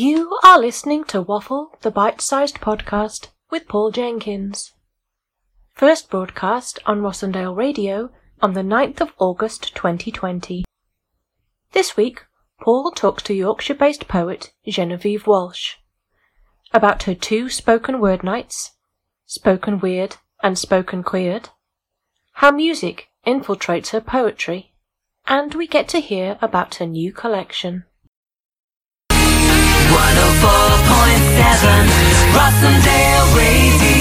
You are listening to Waffle, the bite sized podcast with Paul Jenkins. First broadcast on Rossendale Radio on the 9th of August 2020. This week, Paul talks to Yorkshire based poet Genevieve Walsh about her two spoken word nights, Spoken Weird and Spoken Queered, how music infiltrates her poetry, and we get to hear about her new collection. Rossendale Radio.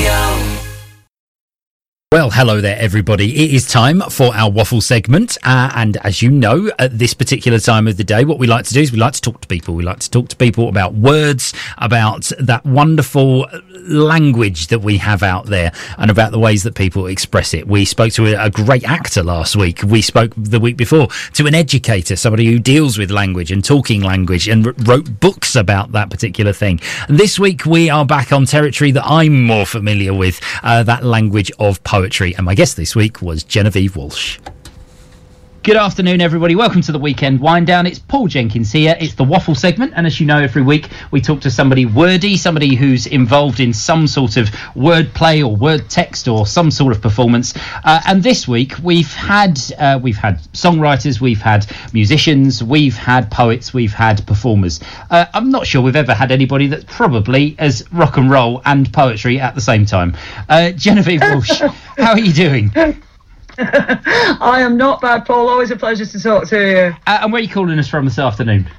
Well, hello there, everybody. It is time for our waffle segment. Uh, and as you know, at this particular time of the day, what we like to do is we like to talk to people. We like to talk to people about words, about that wonderful language that we have out there, and about the ways that people express it. We spoke to a, great actor last week. We spoke the week before to an educator, somebody who deals with language and talking language and wrote books about that particular thing. And this week, we are back on territory that I'm more familiar with, uh, that language of poetry poetry. And my guest this week was Genevieve Walsh. Good afternoon, everybody. Welcome to the weekend wind down. It's Paul Jenkins here. It's the waffle segment, and as you know, every week we talk to somebody wordy, somebody who's involved in some sort of word play or word text or some sort of performance. Uh, and this week we've had uh, we've had songwriters, we've had musicians, we've had poets, we've had performers. Uh, I'm not sure we've ever had anybody that's probably as rock and roll and poetry at the same time. Uh, Genevieve Walsh, how are you doing? I am not bad, Paul. Always a pleasure to talk to you. Uh, and where are you calling us from this afternoon?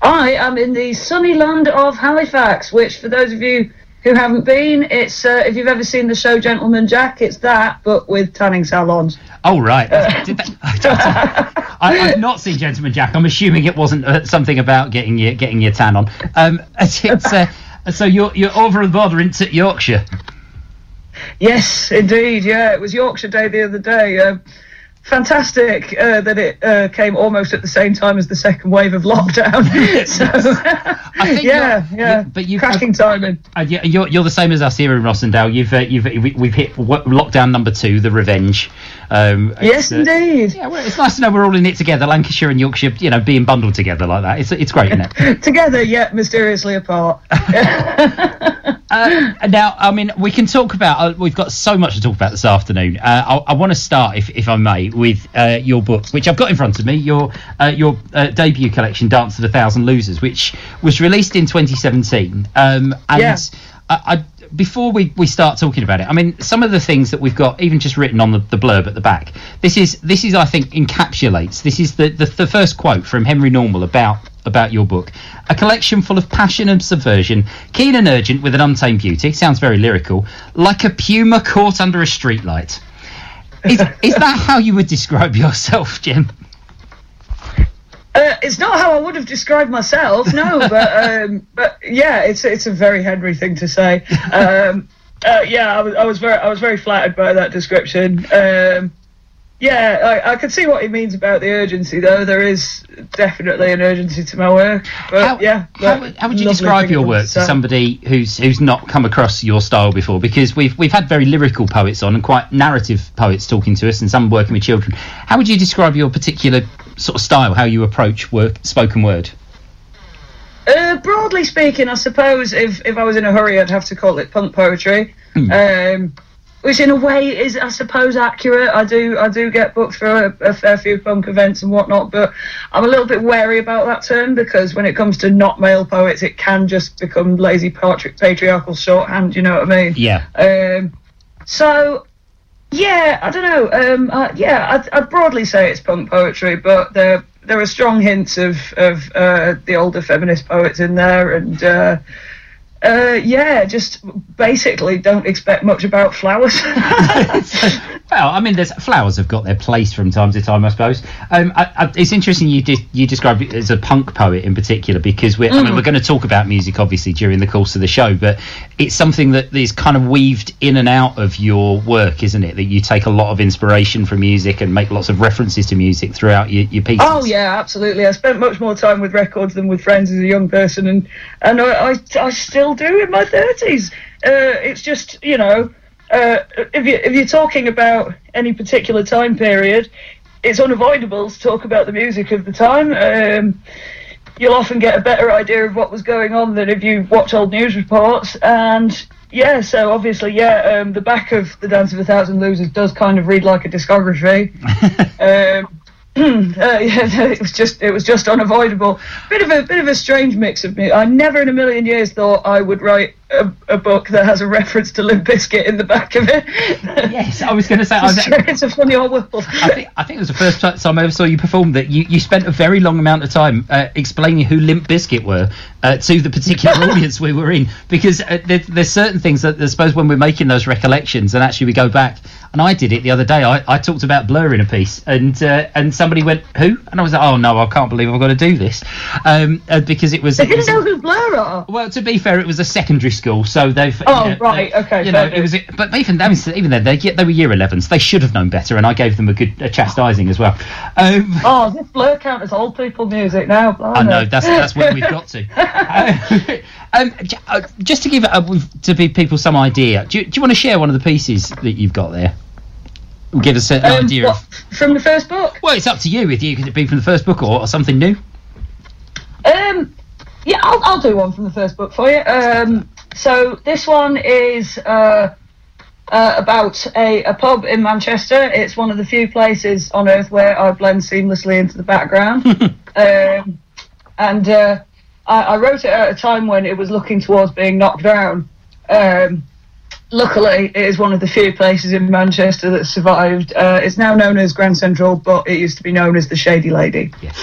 I am in the sunny land of Halifax, which, for those of you who haven't been, it's uh, if you've ever seen the show Gentleman Jack, it's that, but with tanning salons. Oh right, that, I, have not seen Gentleman Jack. I'm assuming it wasn't uh, something about getting your getting your tan on. Um, it's, uh, so you're you're over the border into Yorkshire. Yes, indeed. Yeah, it was Yorkshire Day the other day. Uh, fantastic uh, that it uh, came almost at the same time as the second wave of lockdown. so, yeah, yeah. But you cracking timing. Uh, you're, you're the same as us here in Rossendale. You've uh, you've we've hit lockdown number two, the revenge. Um, yes, uh, indeed. Yeah, well, it's nice to know we're all in it together. Lancashire and Yorkshire, you know, being bundled together like that. It's it's great, isn't it? together yet mysteriously apart. Uh, now, I mean, we can talk about. Uh, we've got so much to talk about this afternoon. Uh, I, I want to start, if, if I may, with uh, your book, which I've got in front of me. Your uh, your uh, debut collection, Dance of a Thousand Losers, which was released in 2017. Um, and yeah. I, I, before we, we start talking about it, I mean, some of the things that we've got, even just written on the, the blurb at the back, this is this is I think encapsulates. This is the, the, the first quote from Henry Normal about about your book. A collection full of passion and subversion, keen and urgent with an untamed beauty. Sounds very lyrical. Like a puma caught under a streetlight. Is, is that how you would describe yourself, Jim? Uh, it's not how I would have described myself, no, but um, but yeah, it's it's a very Henry thing to say. Um, uh, yeah, I was, I was very I was very flattered by that description. Um, yeah, I, I can see what he means about the urgency, though. There is definitely an urgency to my work. But how, yeah, how, how would you describe your work to somebody who's who's not come across your style before? Because we've we've had very lyrical poets on and quite narrative poets talking to us, and some working with children. How would you describe your particular sort of style? How you approach work, spoken word? Uh, broadly speaking, I suppose if if I was in a hurry, I'd have to call it punk poetry. Mm. Um, which in a way is, I suppose, accurate. I do, I do get booked for a, a, fair few punk events and whatnot, but I'm a little bit wary about that term because when it comes to not male poets, it can just become lazy patriarchal shorthand. You know what I mean? Yeah. Um, so, yeah, I don't know. Um, uh, yeah, I'd, I'd, broadly say it's punk poetry, but there there are strong hints of of uh, the older feminist poets in there, and. Uh, uh, yeah, just basically don't expect much about flowers. well, I mean, there's flowers have got their place from time to time, I suppose. Um, I, I, it's interesting you di- you describe it as a punk poet in particular because we're, mm. I mean, mm. we're going to talk about music obviously during the course of the show, but it's something that is kind of weaved in and out of your work, isn't it? That you take a lot of inspiration from music and make lots of references to music throughout your, your pieces. Oh yeah, absolutely. I spent much more time with records than with friends as a young person, and and I, I, I still do in my thirties. Uh, it's just you know, uh, if you if you're talking about any particular time period, it's unavoidable to talk about the music of the time. Um, you'll often get a better idea of what was going on than if you watch old news reports. And yeah, so obviously, yeah, um, the back of the Dance of a Thousand Losers does kind of read like a discography. um, uh, yeah, it was just it was just unavoidable. Bit of a bit of a strange mix of me. I never in a million years thought I would write a, a book that has a reference to Limp Bizkit in the back of it. Yes, I was going to say. I, it's, it's a funny old world. I think I think it was the first time I ever saw you perform that you, you spent a very long amount of time uh, explaining who Limp Bizkit were uh, to the particular audience we were in because uh, there, there's certain things that I suppose when we're making those recollections and actually we go back and I did it the other day. I, I talked about Blur in a piece and uh, and somebody went who and I was like oh no I can't believe I've got to do this um, uh, because it was. They didn't was- know who Blur are. well, to be fair, it was a secondary school, so they've. Oh, you know, right, they- okay, You know, it was. But even even then, they they were year 11s. They should have known better, and I gave them a good a chastising as well. Um, Oh, this Blur count as old people music now. I know that's that's where we've got to. Um, uh, just to give uh, to be people some idea, do you, do you want to share one of the pieces that you've got there? Give us an Um, idea what, of. from the first book. Well, it's up to you. If you could it be from the first book or, or something new. Um, yeah, I'll, I'll do one from the first book for you. Um, so this one is uh, uh, about a, a pub in Manchester. It's one of the few places on earth where I blend seamlessly into the background. um, and uh, I, I wrote it at a time when it was looking towards being knocked down. Um, luckily, it is one of the few places in Manchester that survived. Uh, it's now known as Grand Central, but it used to be known as the Shady Lady. Yes.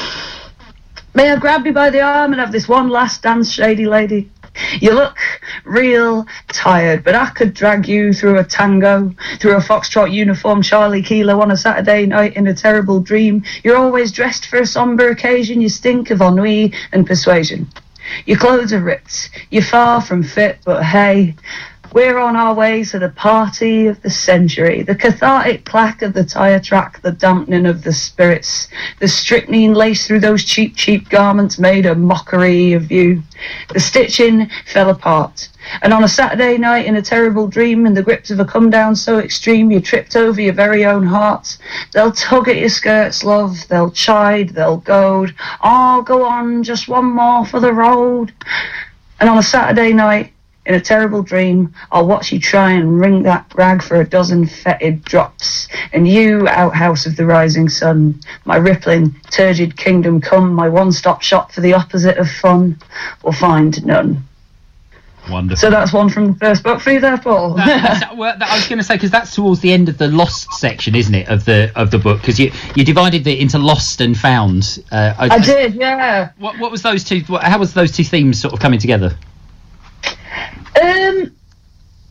May I grab you by the arm and have this one last dance, shady lady? You look real tired, but I could drag you through a tango, through a foxtrot uniform Charlie Kilo on a Saturday night in a terrible dream. You're always dressed for a somber occasion, you stink of ennui and persuasion. Your clothes are ripped, you're far from fit, but hey, we're on our way to the party of the century, the cathartic clack of the tyre track, the dampening of the spirits, the strychnine laced through those cheap, cheap garments made a mockery of you. The stitching fell apart. And on a Saturday night in a terrible dream, in the grips of a come down so extreme, you tripped over your very own heart. They'll tug at your skirts, love. They'll chide, they'll goad. Oh, go on, just one more for the road. And on a Saturday night, in a terrible dream, I'll watch you try and wring that rag for a dozen fetid drops. And you, outhouse of the rising sun, my rippling, turgid kingdom come, my one-stop shop for the opposite of fun, will find none. Wonderful. So that's one from the first book for you there, Paul. That's- well, that- I was going to say because that's towards the end of the lost section, isn't it, of the of the book? Because you you divided it into lost and found. Uh, I did, yeah. What what was those two? What, how was those two themes sort of coming together? Um,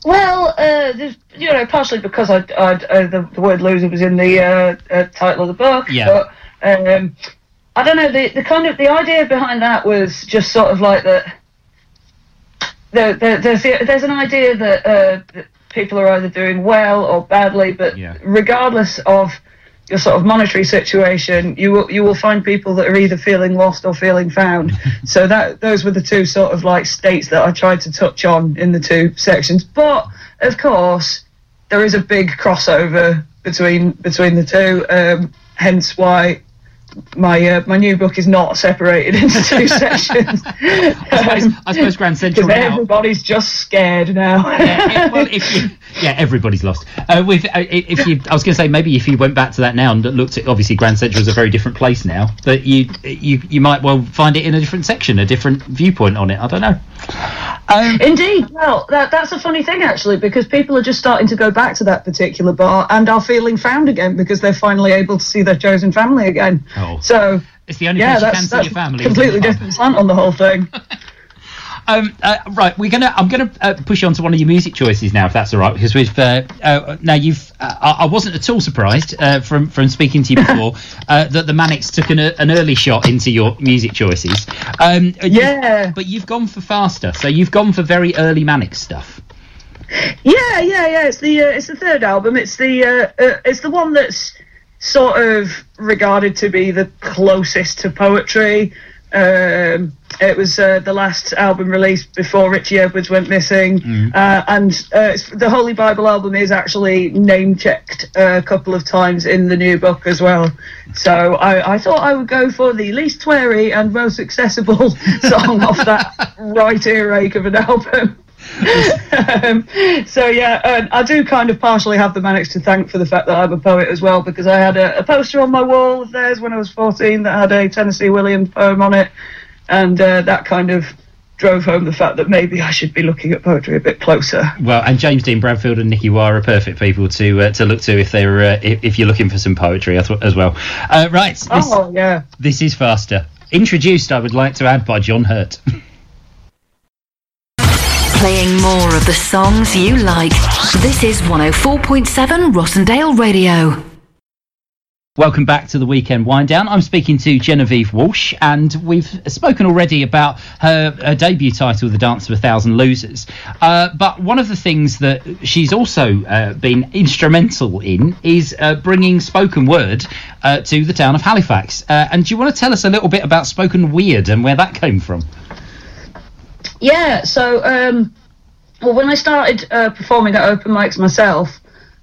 well, uh, you know, partially because I, I, uh, the, the word loser was in the uh, uh, title of the book. Yeah. But um, I don't know. The, the kind of the idea behind that was just sort of like that. There, there, there's the, there's an idea that, uh, that people are either doing well or badly, but Yeah. regardless of your sort of monetary situation, you will you will find people that are either feeling lost or feeling found. so that those were the two sort of like states that I tried to touch on in the two sections. But of course, there is a big crossover between between the two. Um, hence why my uh, my new book is not separated into two sections. I suppose, I suppose Grand Central Because now. everybody's just scared now. Yeah, well, if you, yeah, everybody's lost. Uh, with uh, if you, I was going to say maybe if you went back to that now and looked at obviously Grand Central is a very different place now, but you you you might well find it in a different section, a different viewpoint on it. I don't know. Um, Indeed. Well, that, that's a funny thing actually, because people are just starting to go back to that particular bar and are feeling found again because they're finally able to see their chosen family again. Oh. So it's the only yeah, place you can see your family. completely isn't different slant on the whole thing. Um, uh, right, we're gonna. I'm gonna uh, push you on to one of your music choices now, if that's all right, because we've uh, uh, now you've. Uh, I I wasn't at all surprised uh, from from speaking to you before uh, that the Manics took an, an early shot into your music choices. Um, uh, you- Yeah. but you've gone for faster, so you've gone for very early Manic stuff. Yeah, yeah, yeah. It's the uh, it's the third album. It's the uh, uh, it's the one that's sort of regarded to be the closest to poetry Um, it was uh, the last album released before Richey Edwards went missing, uh, and uh, the Holy Bible album is actually name checked a couple of times in the new book as well. So I, I thought I would go for the least sweary and most accessible song off that right earache of an album. Um, so yeah, uh, I do kind of partially have the Manics to thank for the fact that I'm a poet as well, because I had a, a poster on my wall of theirs when I was 14 that had a Tennessee Williams poem on it, and uh, that kind of drove home the fact that maybe I should be looking at poetry a bit closer. Well, and James Dean Bradfield and Nicky Wire are perfect people to uh, to look to if they're uh, if, if you're looking for some poetry as, as well. Uh, right, this, Oh yeah. this is faster. Introduced, I would like to add by John Hurt. Playing more of the songs you like. This is 104.7 Rossendale Radio. Welcome back to the weekend wind down. I'm speaking to Genevieve Walsh, and we've spoken already about her, her debut title, The Dance of a Thousand Losers. Uh, but one of the things that she's also uh, been instrumental in is uh, bringing spoken word uh, to the town of Halifax. Uh, and do you want to tell us a little bit about spoken weird and where that came from? Yeah, so um, well, when I started uh, performing at open mics myself,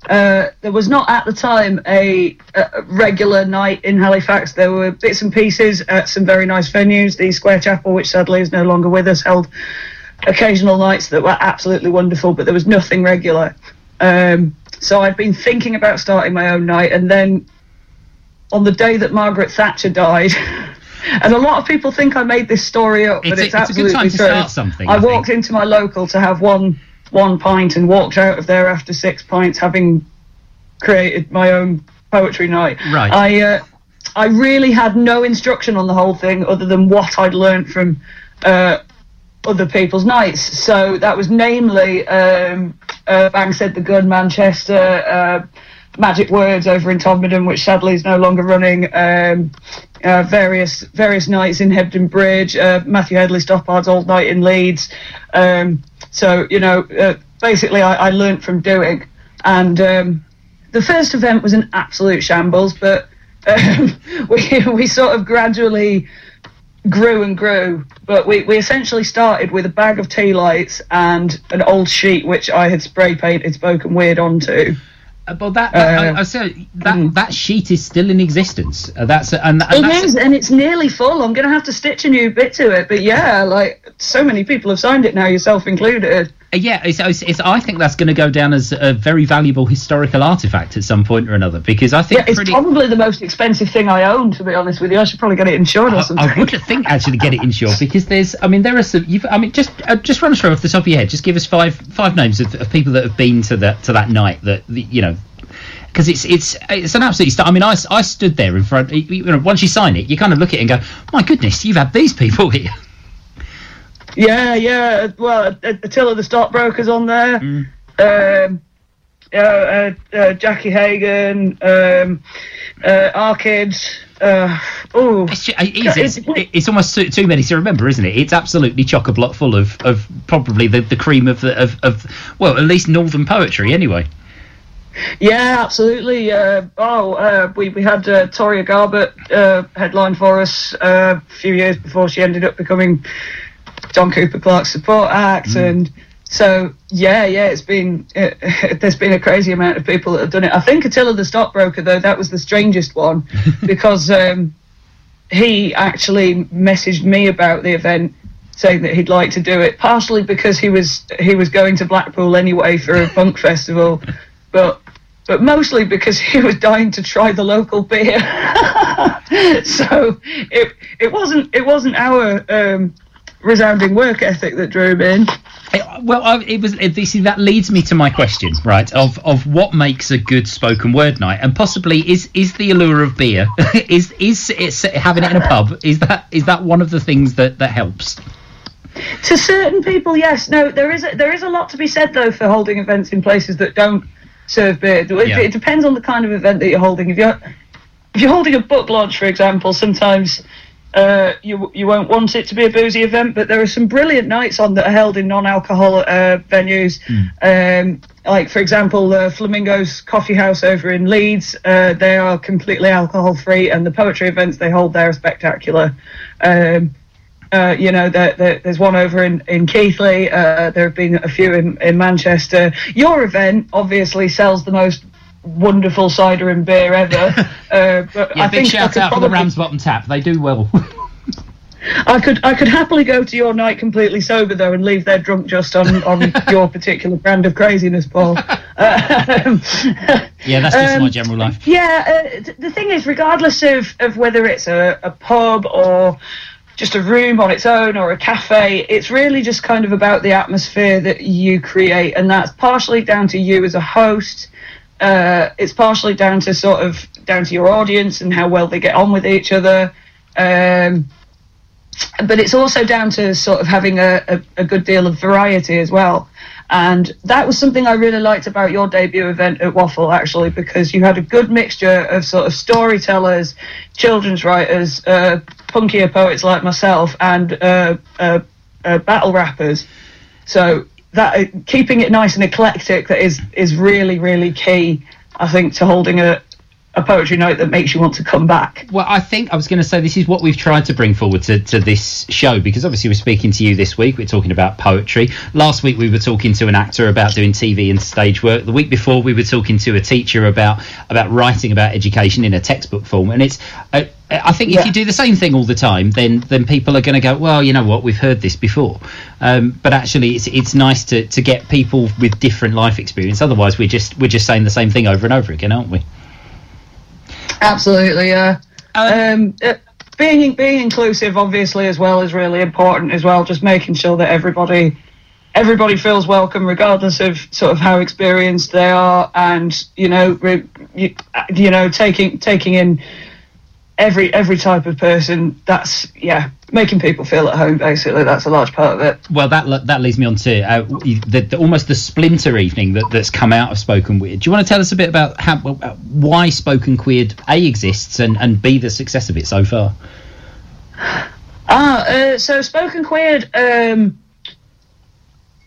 uh, there was not at the time a, a regular night in Halifax. There were bits and pieces at some very nice venues. The Square Chapel, which sadly is no longer with us, held occasional nights that were absolutely wonderful, but there was nothing regular. Um, so I'd been thinking about starting my own night, and then on the day that Margaret Thatcher died. And a lot of people think I made this story up, but It's a- it's, it's a good absolutely time to true. start something, I, I walked into my local to have one one pint and walked out of there after six pints, having created my own poetry night. Right. I uh, I really had no instruction on the whole thing other than what I'd learned from uh, other people's nights. So that was namely um, uh, Bang Said the Gun, Manchester. Magic Words over in Todmorden, which sadly is no longer running. Um, uh, various various nights in Hebden Bridge. Uh, Matthew Hedley Stoppard's Old Night in Leeds. Um, so you know, uh, basically, I, I learnt from doing. And um, the first event was an absolute shambles, but um, we we sort of gradually grew and grew. But we, we essentially started with a bag of tea lights and an old sheet which I had spray painted spoken weird onto. Uh, well, that, that Uh, I say that that sheet is still in existence. Uh, that's and, and It that's, is, and it's nearly full. I'm going to have to stitch a new bit to it. But yeah, like so many people have signed it now, yourself included. Uh, Yeah, it's, it's, it's, I think that's going to go down as a very valuable historical artifact at some point or another because I think Yeah, it's pretty. probably the most expensive thing I own, to be honest with you. I should probably get it insured or I, something. I would think actually get it insured because there's, I mean, there are some. You've, I mean, just uh, just run through off the top of your head. Just give us five five names of, of people that have been to that to that night that the- you know. Because it's it's it's an absolutely. St- I mean, I, I stood there in front. You know, once you sign it, you kind of look at it and go, "My goodness, you've had these people here." Yeah, yeah. Well, uh, Attila the stockbroker's on there. Mm. Um, yeah, uh, uh, Jackie Hagan, um, uh, our kids. Uh, oh, It's, ju- it is, it's, It's- it's almost too, too many to remember, isn't it? It's absolutely chock a block full of, of probably the, the cream of, the, of of well, at least northern poetry, anyway. yeah, absolutely. Uh, oh, uh, we we had uh, Toria Garbutt uh, headline for us uh, a few years before she ended up becoming John Cooper Clarke's support act, and so yeah, yeah, it's been uh, there's been a crazy amount of people that have done it. I think Attila the stockbroker though that was the strangest one because um, he actually messaged me about the event saying that he'd like to do it partially because he was he was going to Blackpool anyway for a punk festival but but mostly because he was dying to try the local beer so it it wasn't it wasn't our um, resounding work ethic that drew him in Well, I, it was. It, see, that leads me to my question, right? Of of what makes a good spoken word night, and possibly is is the allure of beer, is is it's having it in a pub, is that is that one of the things that that helps? To certain people, yes. No, there is a, there is a lot to be said though for holding events in places that don't serve beer. It, Yeah. it depends on the kind of event that you're holding. If you're if you're holding a book launch, for example, sometimes uh, you you won't want it to be a boozy event, but there are some brilliant nights on that are held in non-alcohol uh, venues. Um, like for example, the Flamingos Coffee House over in Leeds. Uh, they are completely alcohol-free, and the poetry events they hold there are spectacular. Um, uh, you know, there, there, there's one over in, in Keighley. Uh, there have been a few in, in Manchester. Your event obviously sells the most wonderful cider and beer ever. uh, but Yeah, I big think shout out for the probably- Ramsbottom Tap. They do well. I could I could happily go to your night completely sober though and leave there drunk just on, on your particular brand of craziness, Paul. Um, yeah, that's just Um, my general life. yeah, uh, th- the thing is, regardless of, of whether it's a, a pub or just a room on its own or a cafe, it's really just kind of about the atmosphere that you create, and that's partially down to you as a host. Uh, it's partially down to sort of down to your audience and how well they get on with each other. Um, but it's also down to sort of having a, a, a good deal of variety as well. And that was something I really liked about your debut event at Waffle, actually, because you had a good mixture of sort of storytellers, children's writers, uh, punkier poets like myself, and uh, uh, uh, battle rappers. So that uh, keeping it nice and eclectic that is is really really key, I think, to holding a a poetry night that makes you want to come back. Well, I think I was going to say this is what we've tried to bring forward to, to this show because obviously we're speaking to you this week. We're talking about poetry. Last week we were talking to an actor about doing TV and stage work. The week before we were talking to a teacher about about writing about education in a textbook form. And it's uh, I think if Yeah. you do the same thing all the time, then then people are going to go, well, you know what, we've heard this before. Um, but actually, it's it's nice to, to get people with different life experience. Otherwise, we're just we're just saying the same thing over and over again, aren't we? Absolutely, yeah. Um, Um, uh, being being inclusive, obviously, as well, is really important as well. Just making sure that everybody everybody feels welcome, regardless of sort of how experienced they are, and you know, re, you, uh, you know, taking taking in every every type of person. That's yeah, making people feel at home. Basically, that's a large part of it. Well, that that leads me on to uh, the, the, almost the splinter evening that, that's come out of Spoken Weird. Do you want to tell us a bit about how uh, why Spoken Queer A exists and, and B the success of it so far? Ah, uh, so spoken queered. Um,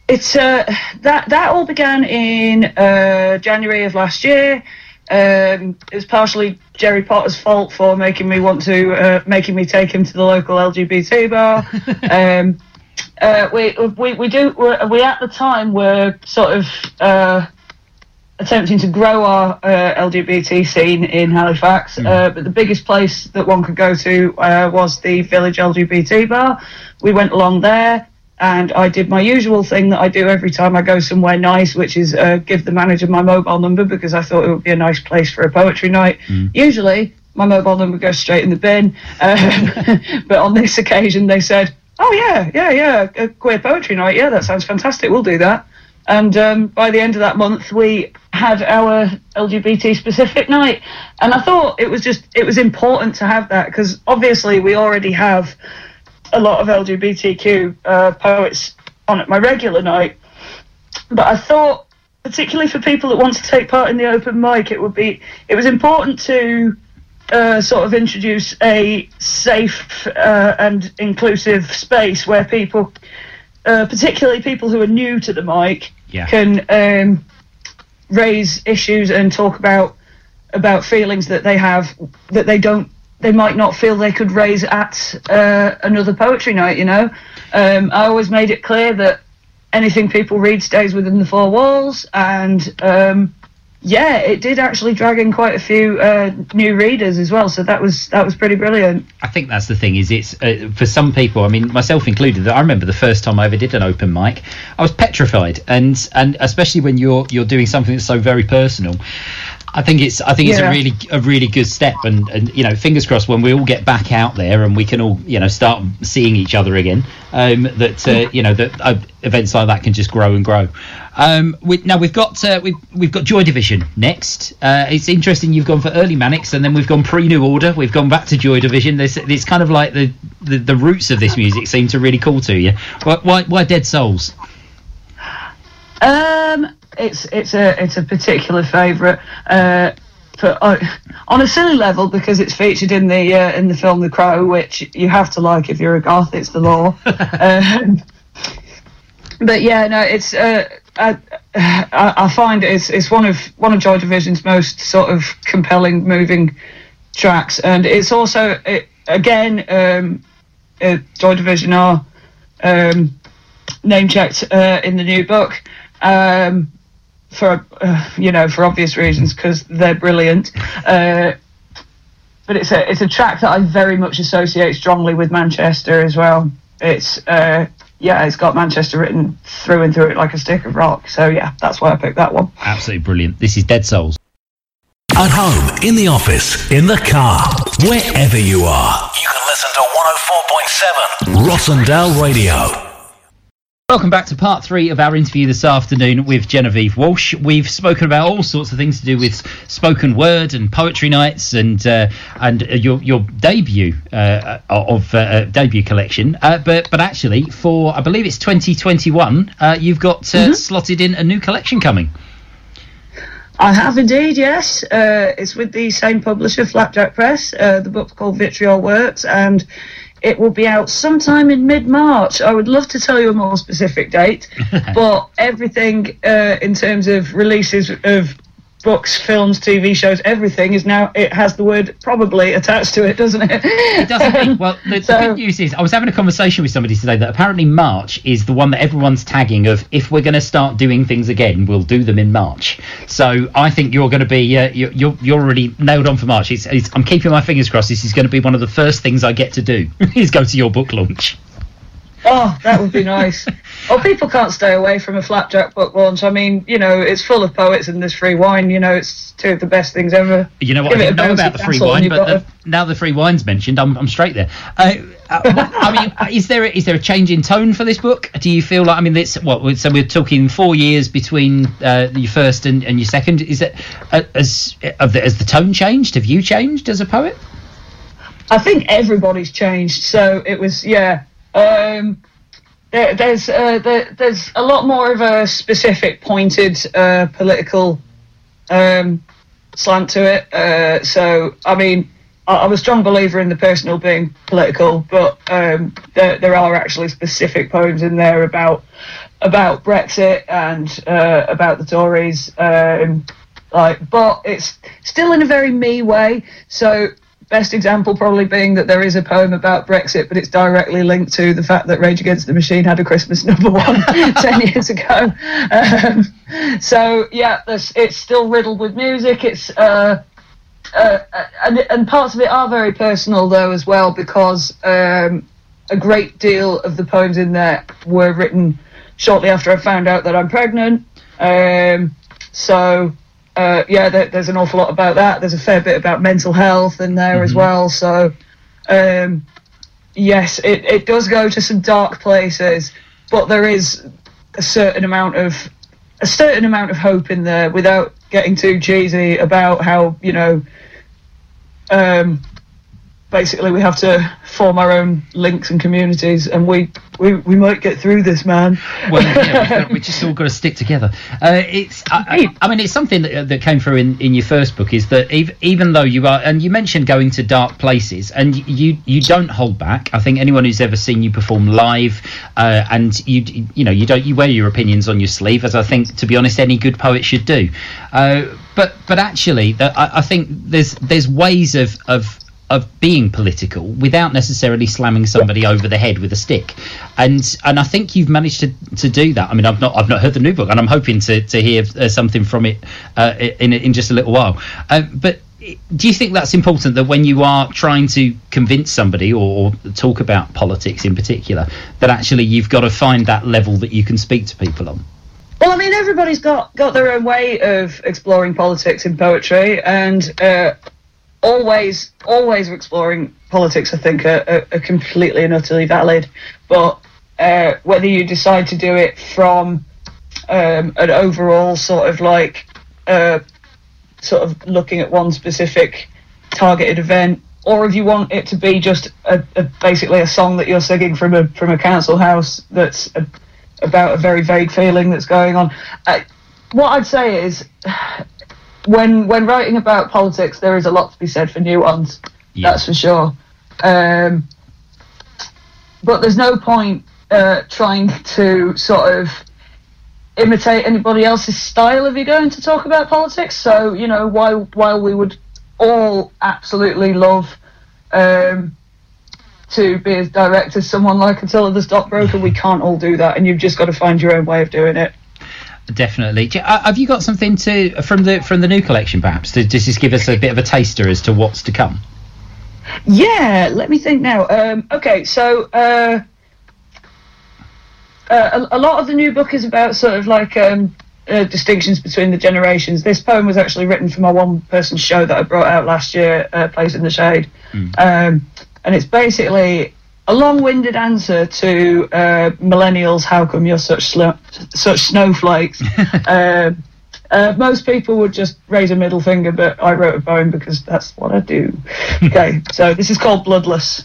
it's uh, that that all began in uh, January of last year. Um, it was partially Jerry Potter's fault for making me want to uh, making me take him to the local LGBT bar. um, uh, we, we we do we we at the time were sort of uh, attempting to grow our uh, LGBT scene in Halifax, uh, but the biggest place that one could go to uh, was the Village LGBT bar. We went along there, and I did my usual thing that I do every time I go somewhere nice, which is uh, give the manager my mobile number because I thought it would be a nice place for a poetry night. Usually, my mobile number goes straight in the bin, um, but on this occasion, they said, "Oh yeah, yeah, yeah, a queer poetry night. Yeah, that sounds fantastic. We'll do that." And um, by the end of that month, we had our LGBT specific night. And I thought it was just, it was important to have that because obviously we already have a lot of LGBTQ uh, poets on at my regular night. But I thought, particularly for people that want to take part in the open mic, it would be, it was important to uh, sort of introduce a safe uh, and inclusive space where people, uh, particularly people who are new to the mic, Yeah. can um, raise issues and talk about about feelings that they have that they don't they might not feel they could raise at uh, another poetry night you know um, i always made it clear that anything people read stays within the four walls and um, yeah it did actually drag in quite a few uh, new readers as well so that was that was pretty brilliant I think that's the thing. Is it's uh, for some people. I mean, myself included. I remember the first time I ever did an open mic, I was petrified, and and especially when you're you're doing something that's so very personal. I think it's I think it's a really a really good step, and and you know, fingers crossed when we all get back out there and we can all you know start seeing each other again. Um, that uh, you know that uh, events like that can just grow and grow. Um, we, now we've got uh, we've we've got Joy Division next. Uh, it's interesting you've gone for early Manics and then we've gone pre New Order. We've gone back to Joy Division. This it's kind of like the, the the roots of this music seem to really call to you. Why why, why Dead Souls? Um, it's it's a it's a particular favourite. Uh, for uh, on a silly level because it's featured in the uh, in the film The Crow, which you have to like if you're a goth. It's the law. um, but yeah, no, it's uh, I, I I find it's it's one of one of Joy Division's most sort of compelling, moving tracks, and it's also it, again um, uh, Joy Division are um, name checked uh, in the new book. Um, for uh, you know for obvious reasons because they're brilliant. Uh, but it's a it's a track that I very much associate strongly with Manchester as well. It's uh, yeah, it's got Manchester written through and through it like a stick of rock. So yeah, that's why I picked that one. Absolutely brilliant. This is Dead Souls. At home, in the office, in the car, wherever you are. You can listen to 104.7 Rossendale Radio. Welcome back to part three of our interview this afternoon with Genevieve Walsh. We've spoken about all sorts of things to do with spoken word and poetry nights and uh, and uh, your your debut uh, of uh, debut collection. Uh, but but actually, for I believe it's 2021, uh, you've got Mm-hmm. slotted in a new collection coming. I have indeed, yes. Uh, it's with the same publisher, Flapjack Press. Uh, the book's called Vitriol Works, and it will be out sometime in mid March. I would love to tell you a more specific date, but everything uh, in terms of releases of books, films, TV shows, everything is now, it has the word probably attached to it, doesn't it? It doesn't mean, well, the, the good news is I was having a conversation with somebody today that apparently March is the one that everyone's tagging of if we're going to start doing things again, we'll do them in March. So I think you're going to be, uh, you're, you're, you're already nailed on for March. It's, it's, I'm keeping my fingers crossed. This is going to be one of the first things I get to do is go to your book launch. Oh, that would be nice. oh, people can't stay away from a flapjack book launch. I mean, you know, it's full of poets and there's free wine. You know, it's two of the best things ever. You know what? Give I didn't know about the free wine, but the, now the free wine's mentioned, I'm, I'm straight there. Uh, uh, what- I mean, is there is there a change in tone for this book? Do you feel like I mean, it's what? So we're talking four years between uh, your first and, and your second. Is it uh, as the, has the tone changed? Have you changed as a poet? I think everybody's changed. So it was, yeah. Um, there, there's uh, there, there's a lot more of a specific, pointed uh, political um, slant to it. Uh, so I mean, I, I'm a strong believer in the personal being political, but um, there, there are actually specific poems in there about about Brexit and uh, about the Tories. Um, like, but it's still in a very me way. So best example probably being that there is a poem about Brexit, but it's directly linked to the fact that Rage Against the Machine had a Christmas number one 10 years ago. Um, so yeah, it's still riddled with music. It's uh, uh, and, and parts of it are very personal though as well because um, a great deal of the poems in there were written shortly after I found out that I'm pregnant. Um, so uh, yeah, there, there's an awful lot about that. There's a fair bit about mental health in there as well. So um, yes, it, it does go to some dark places, but there is a certain amount of a certain amount of hope in there without getting too cheesy about how you know um, basically we have to form our own links and communities and we we, we might get through this man Well, yeah, we've, got, we just all got to stick together. Uh, it's, I, I, I mean, it's something that, that came through in, in your first book is that even, even though you are, and you mentioned going to dark places, and you you don't hold back. I think anyone who's ever seen you perform live, uh, and you you know you don't you wear your opinions on your sleeve, as I think to be honest any good poet should do. Uh, but but actually, that I, I think there's there's ways of of of being political without necessarily slamming somebody over the head with a stick. And and I think you've managed to, to do that. I mean I've not I've not heard the new book and I'm hoping to, to hear uh, something from it uh, in in just a little while. Uh, but do you think that's important that when you are trying to convince somebody or, or talk about politics in particular that actually you've got to find that level that you can speak to people on? Well, I mean, everybody's got, got their own way of exploring politics in poetry, and uh, always, always exploring politics, I think, are, are, are completely and utterly valid. But uh, whether you decide to do it from um, an overall sort of like, uh, sort of looking at one specific targeted event, or if you want it to be just a, a, basically a song that you're singing from a from a council house that's a, about a very vague feeling that's going on. What I'd say is, when when writing about politics, there is a lot to be said for nuance. Yeah. That's for sure. Um, but there's no point uh, trying to sort of imitate anybody else's style if you're going to talk about politics. So you know, while while we would all absolutely love um, to be as direct as someone like Attila the stockbroker, we can't all do that, and you've just got to find your own way of doing it. Definitely. Uh, Have you got something to from the from the new collection, perhaps, to just give us a bit of a taster as to what's to come? Yeah, let me think now. Um, okay, so uh, uh, a, a lot of the new book is about sort of like um, uh, distinctions between the generations. This poem was actually written for my one-person show that I brought out last year, uh, Place in the Shade, um, and it's basically a long-winded answer to uh, millennials. How come you're such slo- such snowflakes? um, uh, most people would just raise a middle finger, but I wrote a poem because that's what I do. okay, so this is called Bloodless.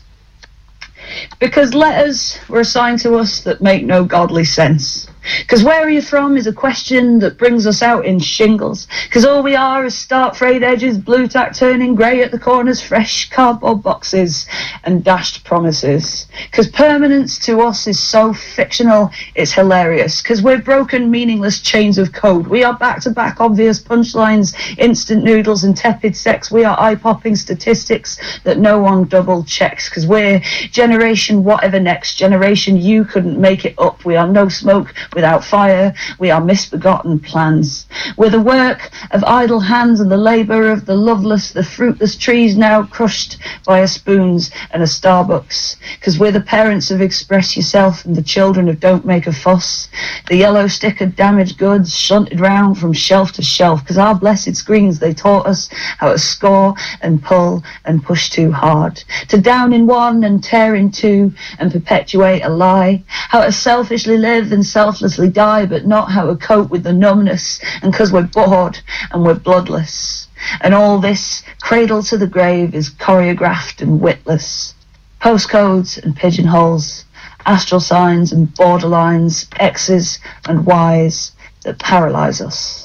Because letters were assigned to us that make no godly sense. Because where are you from is a question that brings us out in shingles. Because all we are is stark frayed edges, blue tack turning grey at the corners, fresh cardboard boxes, and dashed promises. Because permanence to us is so fictional, it's hilarious. Because we're broken, meaningless chains of code. We are back to back obvious punchlines, instant noodles, and tepid sex. We are eye popping statistics that no one double checks. Because we're generation whatever next generation. You couldn't make it up. We are no smoke without fire. We are misbegotten plans. We're the work of idle hands and the labour of the loveless, the fruitless trees now crushed by a spoons and a Starbucks. Because we're the parents of Express Yourself and the children of Don't Make a Fuss. The yellow stickered damaged goods shunted round from shelf to shelf. Because our blessed screens, they taught us how to score and pull and push too hard. To down in one and tear in two and perpetuate a lie. How to selfishly live and selflessly die, but not how to cope with the numbness. And because we're bored and we're bloodless. And all this, cradle to the grave, is choreographed and witless. Postcodes and pigeonholes, astral signs and borderlines, X's and Y's that paralyze us.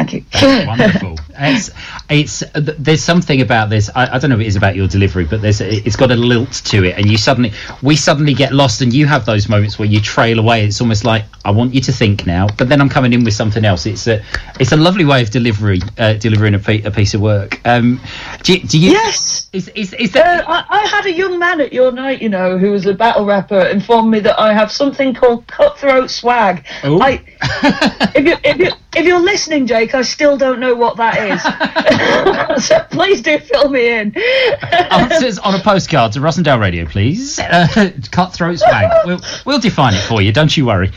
Thank you. That's wonderful. It's it's uh, there's something about this. I, I don't know if it is about your delivery, but there's it's got a lilt to it, and you suddenly we suddenly get lost, and you have those moments where you trail away. It's almost like I want you to think now, but then I'm coming in with something else. It's a it's a lovely way of delivery uh, delivering a, pe- a piece of work. Um, do, you- do you? Yes. Is is, is Uh, that? I, I had a young man at your night, you know, who was a battle rapper, inform me that I have something called cutthroat swag. Oh. I, if you if you if you're listening, Jake, I still don't know what that is. so please do fill me in. Answers on a postcard to Rossendale Radio, please. Uh, cutthroat swag. We'll we'll define it for you. Don't you worry.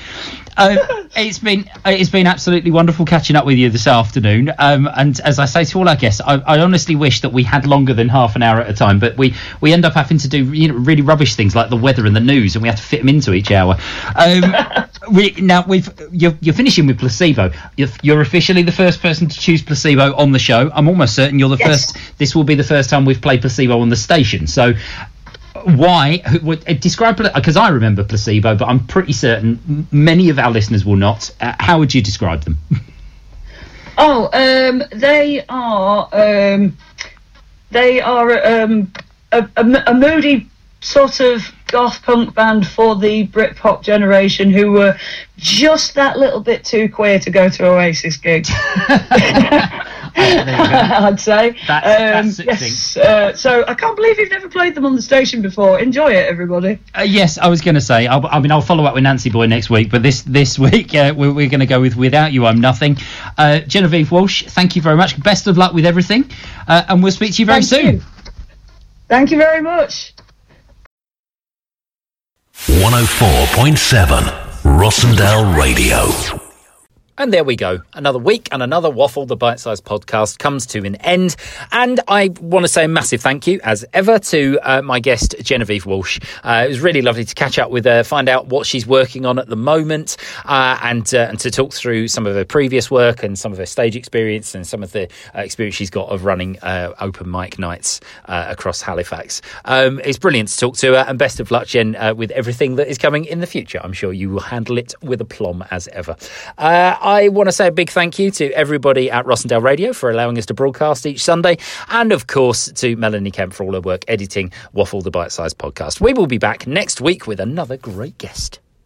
Uh, it's been it's been absolutely wonderful catching up with you this afternoon. Um, and as I say to all our guests, I, I honestly wish that we had longer than half an hour at a time. But we, we end up having to do you know really rubbish things like the weather and the news, and we have to fit them into each hour. Um, we, now we've you're, you're finishing with placebo. You're, you're officially the first person to choose placebo on the show. I'm almost certain you're the Yes. first. This will be the first time we've played placebo on the station. So why uh, describe because I remember placebo, but I'm pretty certain many of our listeners will not. Uh, how would you describe them? Oh, um, they are um, they are um, a, a, a moody sort of goth punk band for the Britpop generation who were just that little bit too queer to go to Oasis gigs. I'd say. That's- that's yes. Uh, so I can't believe you've never played them on the station before. Enjoy it, everybody. Uh, yes, I was going to say. I'll, I mean, I'll follow up with Nancy Boy next week, but this this week uh, we're, we're going to go with "Without You, I'm Nothing." Uh, Genevieve Walsh, thank you very much. Best of luck with everything, uh, and we'll speak to you very Thank soon. you. Thank you very much. 104.7 Rossendale Radio. And there we go. Another week and another Waffle, the Bite Size podcast, comes to an end. And I want to say a massive thank you, as ever, to uh, my guest, Genevieve Walsh. Uh, it was really lovely to catch up with her, find out what she's working on at the moment, uh, and, uh, and to talk through some of her previous work and some of her stage experience and some of the uh, experience she's got of running uh, open mic nights across Halifax. Um, it's brilliant to talk to her, and best of luck, Jen, with everything that is coming in the future. I'm sure you will handle it with aplomb as ever. I want to say a big thank you to everybody at Rossendale Radio for allowing us to broadcast each Sunday, and of course to Melanie Kemp for all her work editing Waffle the Bite Size podcast. We will be back next week with another great guest.